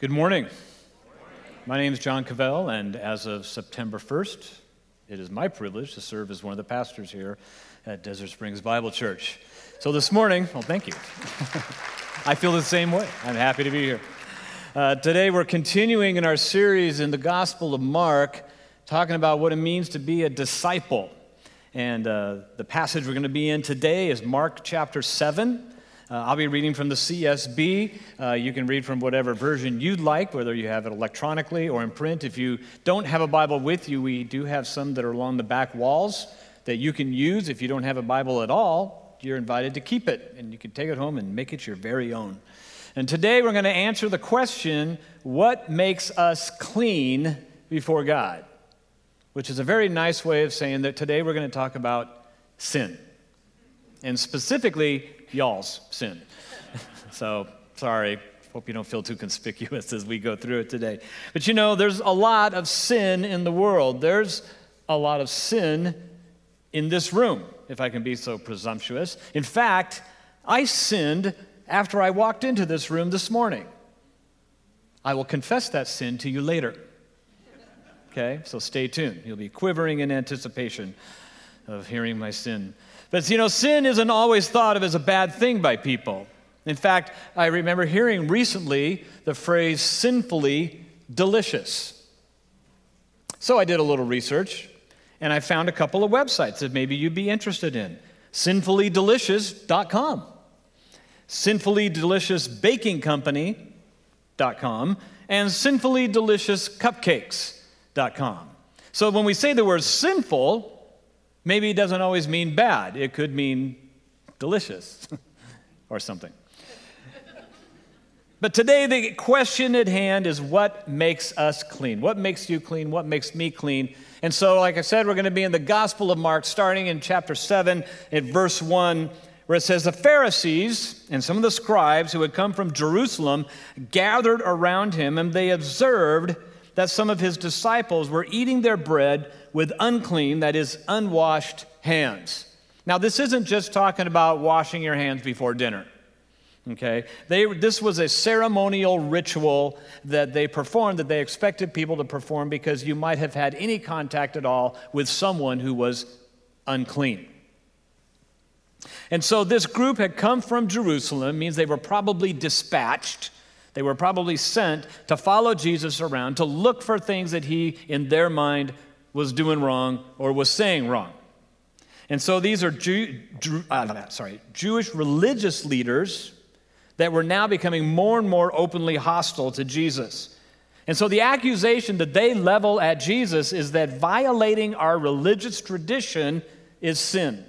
Good morning. My name is John Cavell, and as of September 1st, it is my privilege to serve as one of the pastors here at Desert Springs Bible Church. So this morning, well, thank you. I feel the same way. I'm happy to be here. Uh, today, we're continuing in our series in the Gospel of Mark, talking about what it means to be a disciple. And uh, the passage we're going to be in today is Mark chapter 7. Uh, I'll be reading from the CSB. Uh, you can read from whatever version you'd like, whether you have it electronically or in print. If you don't have a Bible with you, we do have some that are along the back walls that you can use. If you don't have a Bible at all, you're invited to keep it, and you can take it home and make it your very own. And today we're going to answer the question what makes us clean before God? Which is a very nice way of saying that today we're going to talk about sin. And specifically, y'all's sin. so, sorry. Hope you don't feel too conspicuous as we go through it today. But you know, there's a lot of sin in the world. There's a lot of sin in this room, if I can be so presumptuous. In fact, I sinned after I walked into this room this morning. I will confess that sin to you later. Okay, so stay tuned. You'll be quivering in anticipation of hearing my sin but you know, sin isn't always thought of as a bad thing by people. In fact, I remember hearing recently the phrase sinfully delicious. So I did a little research and I found a couple of websites that maybe you'd be interested in. Sinfullydelicious.com, sinfullydeliciousbakingcompany.com, and sinfullydeliciouscupcakes.com. So when we say the word sinful, Maybe it doesn't always mean bad, it could mean delicious or something. But today, the question at hand is what makes us clean? What makes you clean? What makes me clean? And so, like I said, we're going to be in the Gospel of Mark, starting in chapter 7, at verse 1, where it says, The Pharisees and some of the scribes who had come from Jerusalem gathered around him, and they observed that some of his disciples were eating their bread with unclean, that is, unwashed hands. Now, this isn't just talking about washing your hands before dinner. Okay? They, this was a ceremonial ritual that they performed that they expected people to perform because you might have had any contact at all with someone who was unclean. And so this group had come from Jerusalem, means they were probably dispatched. They were probably sent to follow Jesus around to look for things that he, in their mind, was doing wrong or was saying wrong. And so these are Jew, Jew, uh, sorry, Jewish religious leaders that were now becoming more and more openly hostile to Jesus. And so the accusation that they level at Jesus is that violating our religious tradition is sin.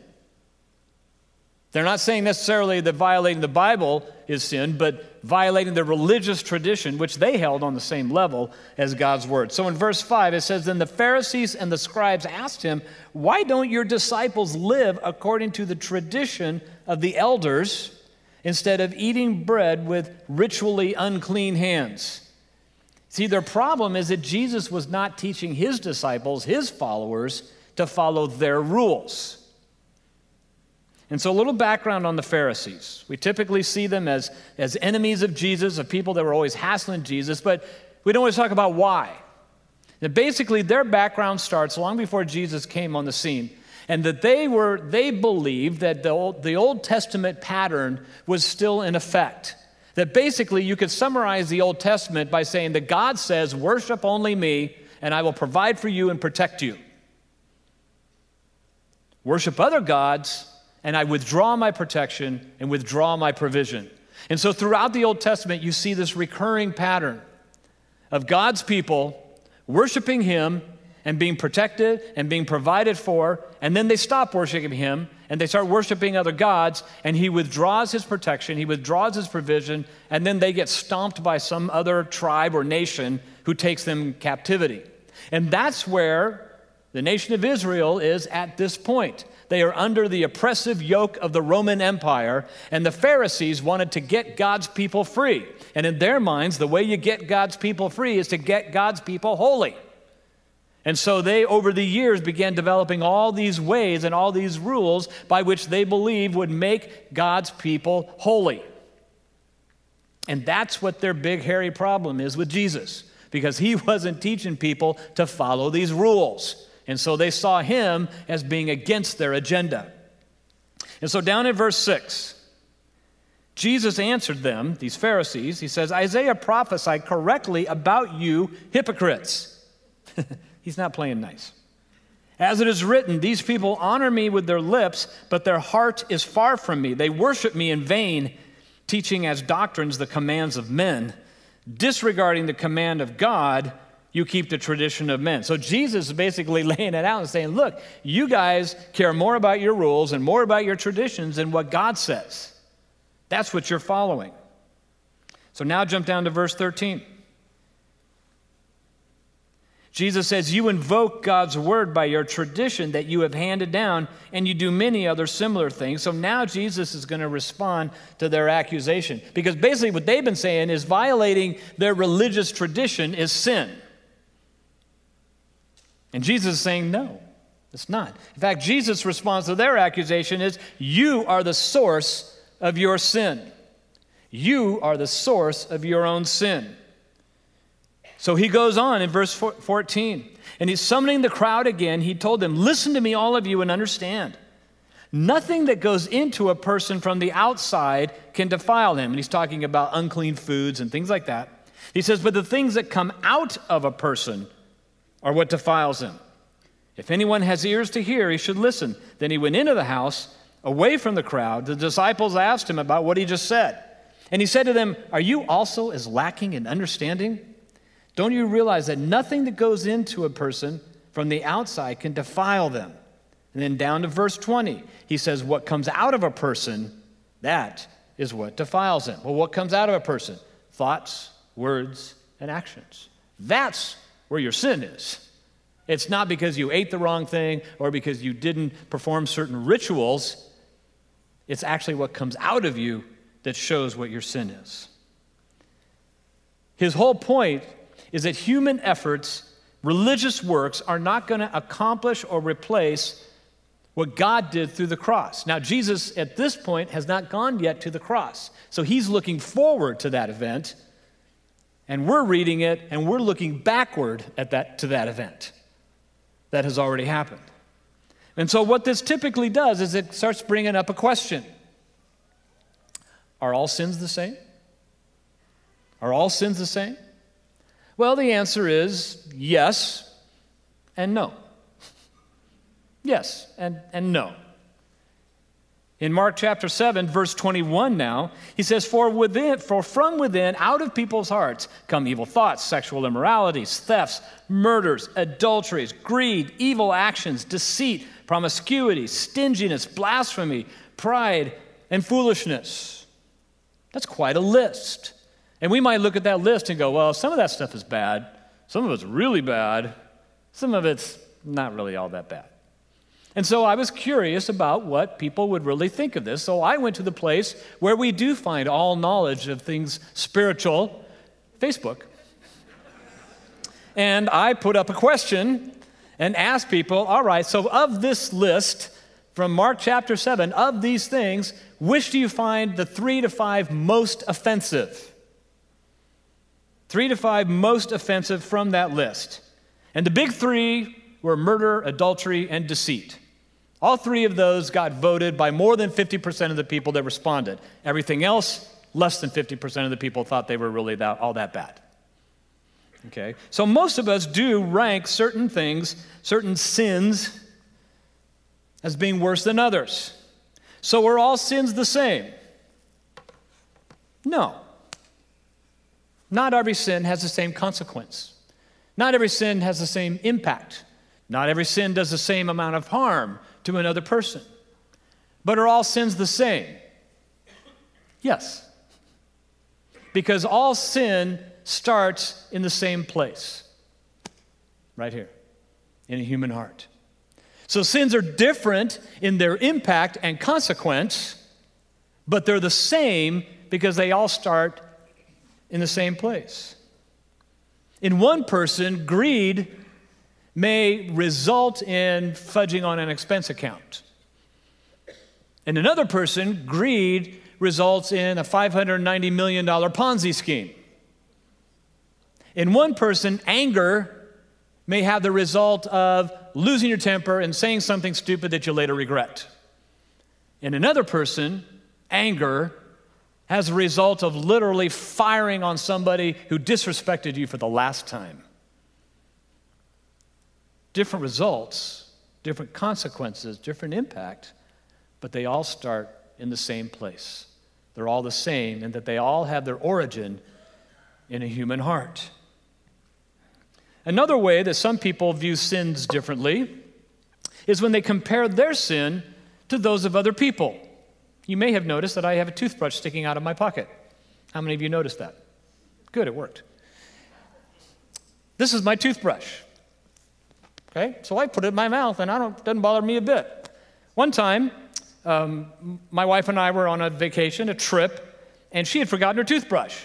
They're not saying necessarily that violating the Bible is sin, but violating the religious tradition, which they held on the same level as God's word. So in verse 5, it says, Then the Pharisees and the scribes asked him, Why don't your disciples live according to the tradition of the elders instead of eating bread with ritually unclean hands? See, their problem is that Jesus was not teaching his disciples, his followers, to follow their rules. And so, a little background on the Pharisees. We typically see them as, as enemies of Jesus, of people that were always hassling Jesus, but we don't always talk about why. And basically, their background starts long before Jesus came on the scene, and that they were they believed that the Old, the Old Testament pattern was still in effect. That basically, you could summarize the Old Testament by saying that God says, "Worship only me, and I will provide for you and protect you." Worship other gods, and I withdraw my protection and withdraw my provision. And so throughout the Old Testament, you see this recurring pattern of God's people worshiping Him and being protected and being provided for, and then they stop worshiping Him and they start worshiping other gods, and He withdraws His protection, He withdraws His provision, and then they get stomped by some other tribe or nation who takes them captivity. And that's where the nation of Israel is at this point. They are under the oppressive yoke of the Roman Empire, and the Pharisees wanted to get God's people free. And in their minds, the way you get God's people free is to get God's people holy. And so they, over the years, began developing all these ways and all these rules by which they believed would make God's people holy. And that's what their big, hairy problem is with Jesus, because he wasn't teaching people to follow these rules. And so they saw him as being against their agenda. And so, down in verse 6, Jesus answered them, these Pharisees, he says, Isaiah prophesied correctly about you, hypocrites. He's not playing nice. As it is written, these people honor me with their lips, but their heart is far from me. They worship me in vain, teaching as doctrines the commands of men. Disregarding the command of God, you keep the tradition of men. So Jesus is basically laying it out and saying, Look, you guys care more about your rules and more about your traditions than what God says. That's what you're following. So now jump down to verse 13. Jesus says, You invoke God's word by your tradition that you have handed down, and you do many other similar things. So now Jesus is going to respond to their accusation. Because basically, what they've been saying is violating their religious tradition is sin. And Jesus is saying, No, it's not. In fact, Jesus' response to their accusation is, You are the source of your sin. You are the source of your own sin. So he goes on in verse 14, and he's summoning the crowd again. He told them, Listen to me, all of you, and understand. Nothing that goes into a person from the outside can defile him. And he's talking about unclean foods and things like that. He says, But the things that come out of a person are what defiles him. If anyone has ears to hear, he should listen. Then he went into the house, away from the crowd. The disciples asked him about what he just said. And he said to them, Are you also as lacking in understanding? Don't you realize that nothing that goes into a person from the outside can defile them? And then down to verse 20, he says, What comes out of a person, that is what defiles them. Well, what comes out of a person? Thoughts, words, and actions. That's where your sin is. It's not because you ate the wrong thing or because you didn't perform certain rituals. It's actually what comes out of you that shows what your sin is. His whole point is that human efforts, religious works, are not going to accomplish or replace what God did through the cross. Now, Jesus at this point has not gone yet to the cross. So he's looking forward to that event, and we're reading it and we're looking backward at that, to that event that has already happened. And so, what this typically does is it starts bringing up a question Are all sins the same? Are all sins the same? Well, the answer is yes and no. Yes and, and no. In Mark chapter 7, verse 21 now, he says, For within, for from within, out of people's hearts, come evil thoughts, sexual immoralities, thefts, murders, adulteries, greed, evil actions, deceit, promiscuity, stinginess, blasphemy, pride, and foolishness. That's quite a list. And we might look at that list and go, well, some of that stuff is bad, some of it's really bad, some of it's not really all that bad. And so I was curious about what people would really think of this. So I went to the place where we do find all knowledge of things spiritual Facebook. And I put up a question and asked people, all right, so of this list from Mark chapter 7, of these things, which do you find the three to five most offensive? Three to five most offensive from that list. And the big three were murder, adultery, and deceit. All three of those got voted by more than 50% of the people that responded. Everything else, less than 50% of the people thought they were really that, all that bad. Okay? So most of us do rank certain things, certain sins, as being worse than others. So are all sins the same? No. Not every sin has the same consequence. Not every sin has the same impact. Not every sin does the same amount of harm to another person. But are all sins the same? Yes. Because all sin starts in the same place, right here, in a human heart. So sins are different in their impact and consequence, but they're the same because they all start in the same place. In one person, greed may result in fudging on an expense account. And another person, greed results in a $590 million Ponzi scheme. In one person, anger may have the result of losing your temper and saying something stupid that you later regret. In another person, anger has a result of literally firing on somebody who disrespected you for the last time. Different results, different consequences, different impact, but they all start in the same place. They're all the same in that they all have their origin in a human heart. Another way that some people view sins differently is when they compare their sin to those of other people. You may have noticed that I have a toothbrush sticking out of my pocket. How many of you noticed that? Good, it worked. This is my toothbrush. Okay, so I put it in my mouth and I don't, it doesn't bother me a bit. One time, um, my wife and I were on a vacation, a trip, and she had forgotten her toothbrush.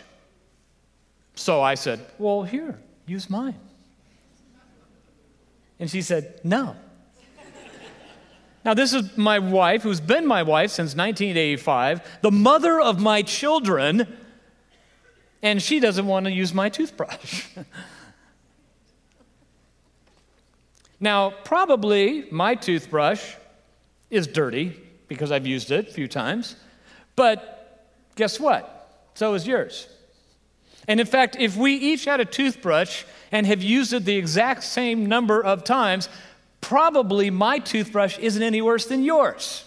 So I said, Well, here, use mine. And she said, No. now, this is my wife, who's been my wife since 1985, the mother of my children, and she doesn't want to use my toothbrush. now, probably my toothbrush is dirty because I've used it a few times, but guess what? So is yours. And in fact, if we each had a toothbrush and have used it the exact same number of times, probably my toothbrush isn't any worse than yours.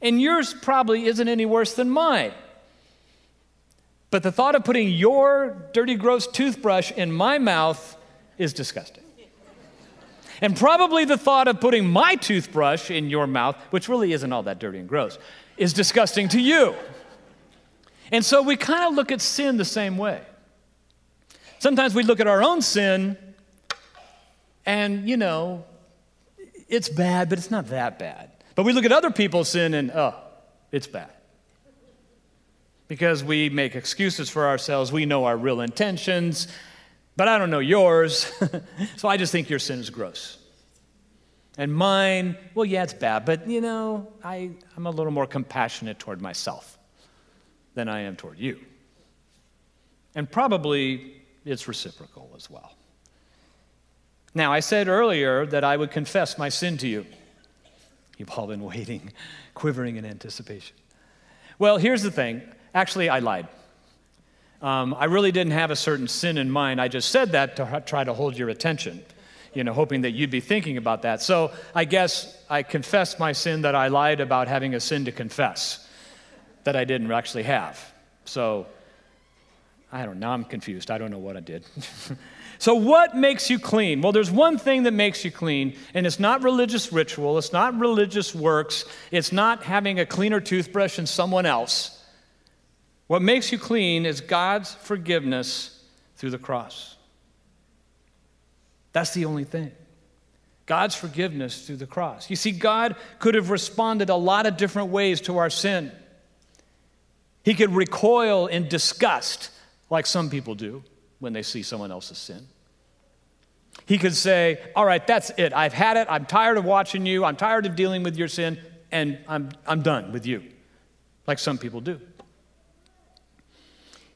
And yours probably isn't any worse than mine. But the thought of putting your dirty, gross toothbrush in my mouth is disgusting. And probably the thought of putting my toothbrush in your mouth, which really isn't all that dirty and gross, is disgusting to you. And so we kind of look at sin the same way. Sometimes we look at our own sin and, you know, it's bad, but it's not that bad. But we look at other people's sin and, oh, it's bad. Because we make excuses for ourselves. We know our real intentions, but I don't know yours. so I just think your sin is gross. And mine, well, yeah, it's bad, but you know, I, I'm a little more compassionate toward myself than I am toward you. And probably it's reciprocal as well. Now, I said earlier that I would confess my sin to you. You've all been waiting, quivering in anticipation. Well, here's the thing. Actually, I lied. Um, I really didn't have a certain sin in mind. I just said that to try to hold your attention, you know, hoping that you'd be thinking about that. So I guess I confessed my sin that I lied about having a sin to confess that I didn't actually have. So I don't know. I'm confused. I don't know what I did. so, what makes you clean? Well, there's one thing that makes you clean, and it's not religious ritual, it's not religious works, it's not having a cleaner toothbrush than someone else. What makes you clean is God's forgiveness through the cross. That's the only thing. God's forgiveness through the cross. You see, God could have responded a lot of different ways to our sin. He could recoil in disgust like some people do when they see someone else's sin. He could say, All right, that's it. I've had it. I'm tired of watching you. I'm tired of dealing with your sin, and I'm, I'm done with you, like some people do.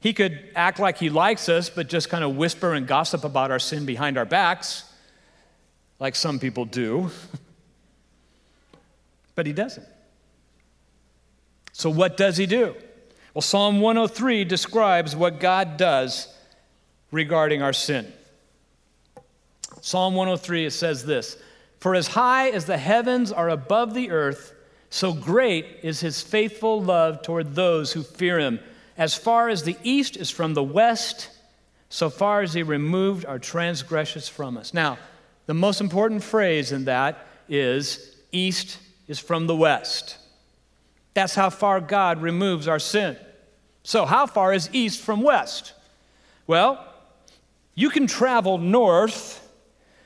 He could act like he likes us, but just kind of whisper and gossip about our sin behind our backs, like some people do. but he doesn't. So, what does he do? Well, Psalm 103 describes what God does regarding our sin. Psalm 103, it says this For as high as the heavens are above the earth, so great is his faithful love toward those who fear him. As far as the east is from the west, so far as he removed our transgressions from us. Now, the most important phrase in that is east is from the west. That's how far God removes our sin. So, how far is east from west? Well, you can travel north,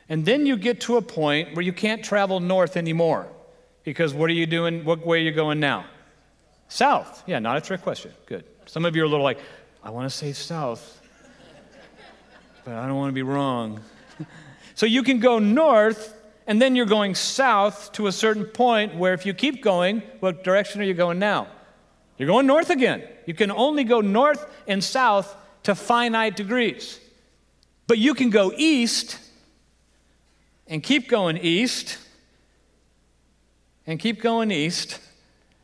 and then you get to a point where you can't travel north anymore. Because what are you doing? What way are you going now? South. Yeah, not a trick question. Good. Some of you are a little like, I want to say south, but I don't want to be wrong. so you can go north, and then you're going south to a certain point where if you keep going, what direction are you going now? You're going north again. You can only go north and south to finite degrees. But you can go east and keep going east and keep going east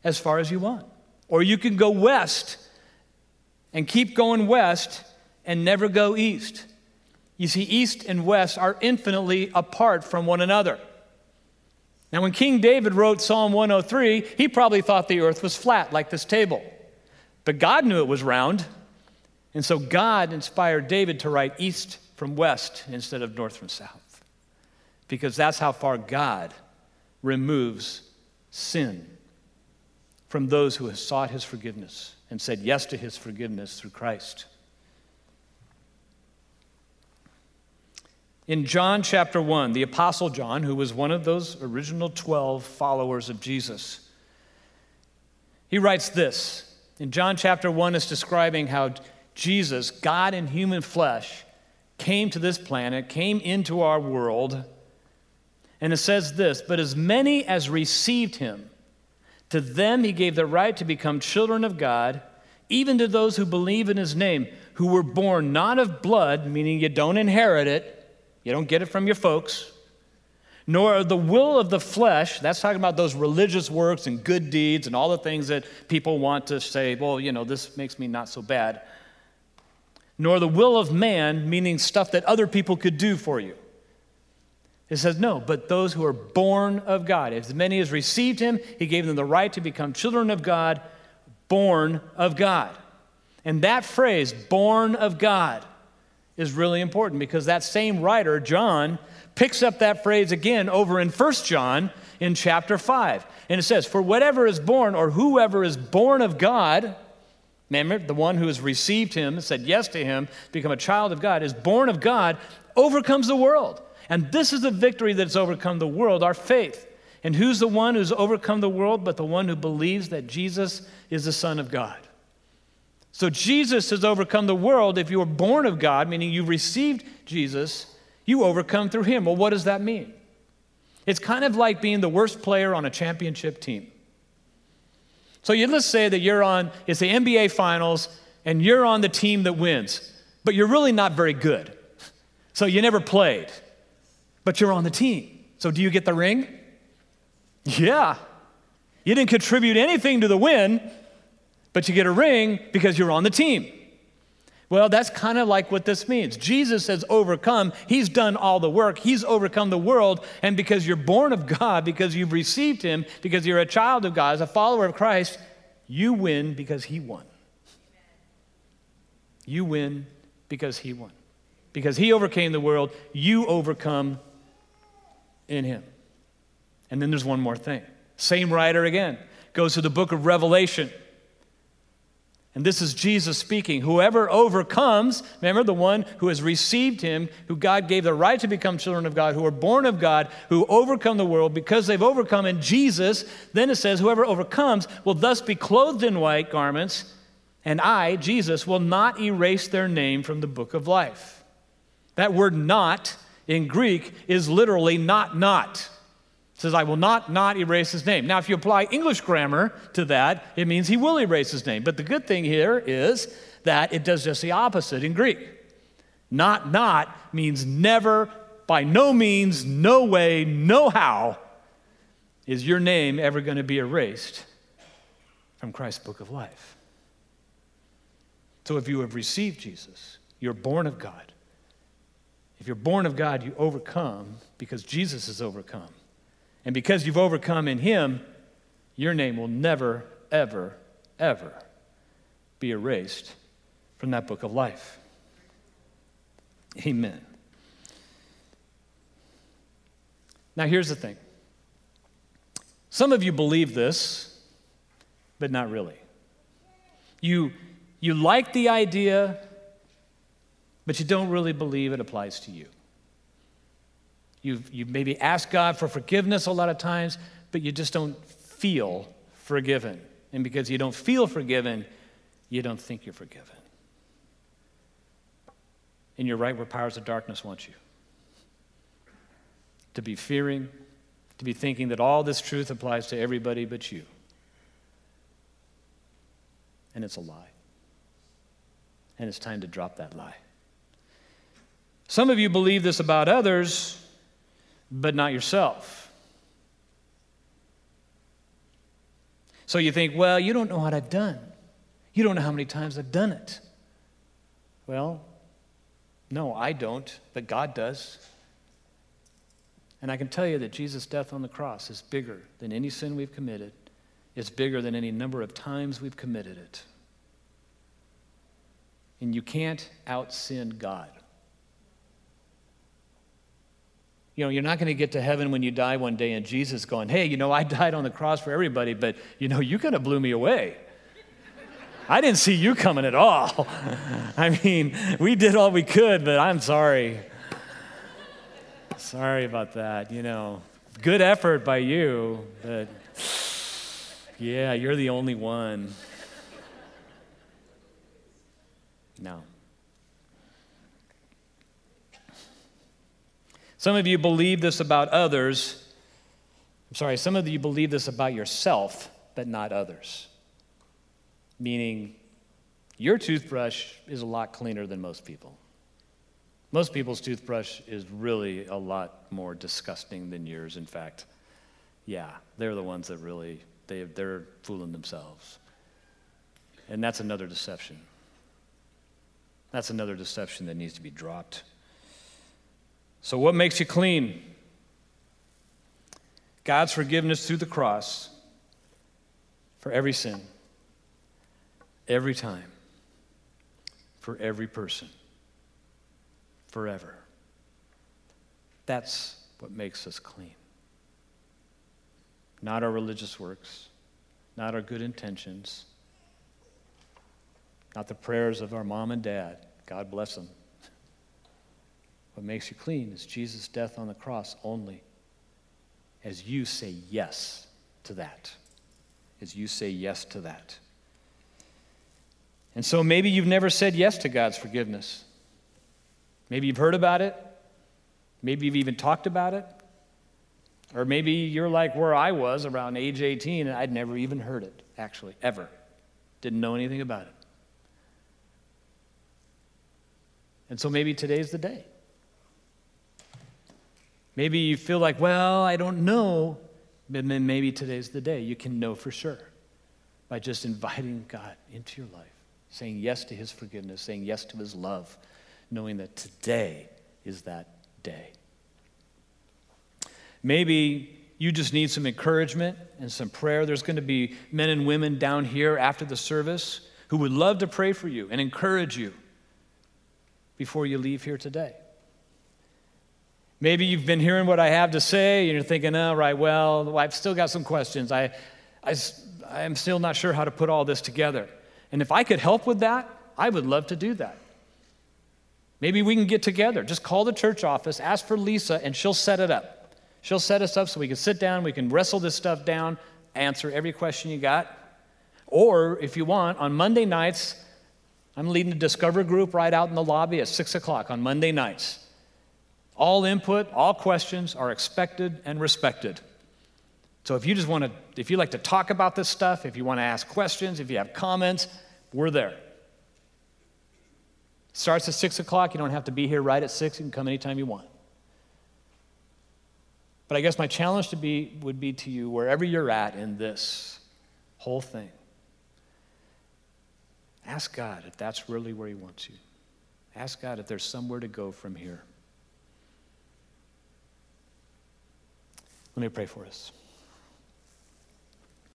as far as you want. Or you can go west and keep going west and never go east. You see, east and west are infinitely apart from one another. Now, when King David wrote Psalm 103, he probably thought the earth was flat, like this table. But God knew it was round. And so God inspired David to write east from west instead of north from south. Because that's how far God removes sin from those who have sought his forgiveness and said yes to his forgiveness through Christ. In John chapter 1, the Apostle John, who was one of those original 12 followers of Jesus, he writes this. In John chapter 1, is describing how Jesus, God in human flesh, came to this planet, came into our world, and it says this But as many as received him, to them he gave the right to become children of God, even to those who believe in his name, who were born not of blood, meaning you don't inherit it, you don't get it from your folks, nor the will of the flesh. That's talking about those religious works and good deeds and all the things that people want to say, well, you know, this makes me not so bad. Nor the will of man, meaning stuff that other people could do for you. It says, no, but those who are born of God. As many as received him, he gave them the right to become children of God, born of God. And that phrase, born of God, is really important because that same writer, John, picks up that phrase again over in 1 John in chapter 5. And it says, For whatever is born, or whoever is born of God, remember, the one who has received him, said yes to him, become a child of God, is born of God, overcomes the world. And this is the victory that's overcome the world, our faith. And who's the one who's overcome the world but the one who believes that Jesus is the Son of God? So Jesus has overcome the world. If you are born of God, meaning you've received Jesus, you overcome through him. Well, what does that mean? It's kind of like being the worst player on a championship team. So you let's say that you're on, it's the NBA finals, and you're on the team that wins, but you're really not very good. So you never played but you're on the team. So do you get the ring? Yeah. You didn't contribute anything to the win, but you get a ring because you're on the team. Well, that's kind of like what this means. Jesus has overcome, He's done all the work, He's overcome the world, and because you're born of God, because you've received Him, because you're a child of God, as a follower of Christ, you win because He won. You win because He won. Because He overcame the world, you overcome in him. And then there's one more thing. Same writer again goes to the book of Revelation. And this is Jesus speaking. Whoever overcomes, remember the one who has received him, who God gave the right to become children of God, who are born of God, who overcome the world because they've overcome in Jesus. Then it says, whoever overcomes will thus be clothed in white garments, and I, Jesus, will not erase their name from the book of life. That word not in Greek is literally not not. It says, I will not not erase his name. Now, if you apply English grammar to that, it means he will erase his name. But the good thing here is that it does just the opposite in Greek. Not not means never, by no means, no way, no how is your name ever going to be erased from Christ's book of life. So if you have received Jesus, you're born of God. If you're born of God, you overcome because Jesus has overcome. And because you've overcome in Him, your name will never, ever, ever be erased from that book of life. Amen. Now, here's the thing some of you believe this, but not really. You, you like the idea but you don't really believe it applies to you. You've, you've maybe asked God for forgiveness a lot of times, but you just don't feel forgiven. And because you don't feel forgiven, you don't think you're forgiven. And you're right where powers of darkness want you to be fearing, to be thinking that all this truth applies to everybody but you. and it's a lie. And it's time to drop that lie. Some of you believe this about others, but not yourself. So you think, well, you don't know what I've done. You don't know how many times I've done it. Well, no, I don't, but God does. And I can tell you that Jesus' death on the cross is bigger than any sin we've committed. It's bigger than any number of times we've committed it. And you can't out sin God. You know, you're not going to get to heaven when you die one day and Jesus going, hey, you know, I died on the cross for everybody, but, you know, you kind of blew me away. I didn't see you coming at all. I mean, we did all we could, but I'm sorry. Sorry about that. You know, good effort by you, but yeah, you're the only one. No. Some of you believe this about others. I'm sorry, some of you believe this about yourself, but not others. Meaning, your toothbrush is a lot cleaner than most people. Most people's toothbrush is really a lot more disgusting than yours. In fact, yeah, they're the ones that really, they, they're fooling themselves. And that's another deception. That's another deception that needs to be dropped. So, what makes you clean? God's forgiveness through the cross for every sin, every time, for every person forever. That's what makes us clean. Not our religious works, not our good intentions, not the prayers of our mom and dad. God bless them. What makes you clean is Jesus' death on the cross only. As you say yes to that. As you say yes to that. And so maybe you've never said yes to God's forgiveness. Maybe you've heard about it. Maybe you've even talked about it. Or maybe you're like where I was around age 18 and I'd never even heard it, actually, ever. Didn't know anything about it. And so maybe today's the day. Maybe you feel like, well, I don't know, but then maybe today's the day. You can know for sure by just inviting God into your life, saying yes to his forgiveness, saying yes to his love, knowing that today is that day. Maybe you just need some encouragement and some prayer. There's going to be men and women down here after the service who would love to pray for you and encourage you before you leave here today. Maybe you've been hearing what I have to say and you're thinking, oh, right, well, I've still got some questions. I, I, I'm still not sure how to put all this together. And if I could help with that, I would love to do that. Maybe we can get together. Just call the church office, ask for Lisa, and she'll set it up. She'll set us up so we can sit down, we can wrestle this stuff down, answer every question you got. Or if you want, on Monday nights, I'm leading a Discover group right out in the lobby at 6 o'clock on Monday nights. All input, all questions are expected and respected. So if you just want to, if you like to talk about this stuff, if you want to ask questions, if you have comments, we're there. Starts at 6 o'clock. You don't have to be here right at 6. You can come anytime you want. But I guess my challenge to be, would be to you, wherever you're at in this whole thing, ask God if that's really where He wants you. Ask God if there's somewhere to go from here. Let me pray for us.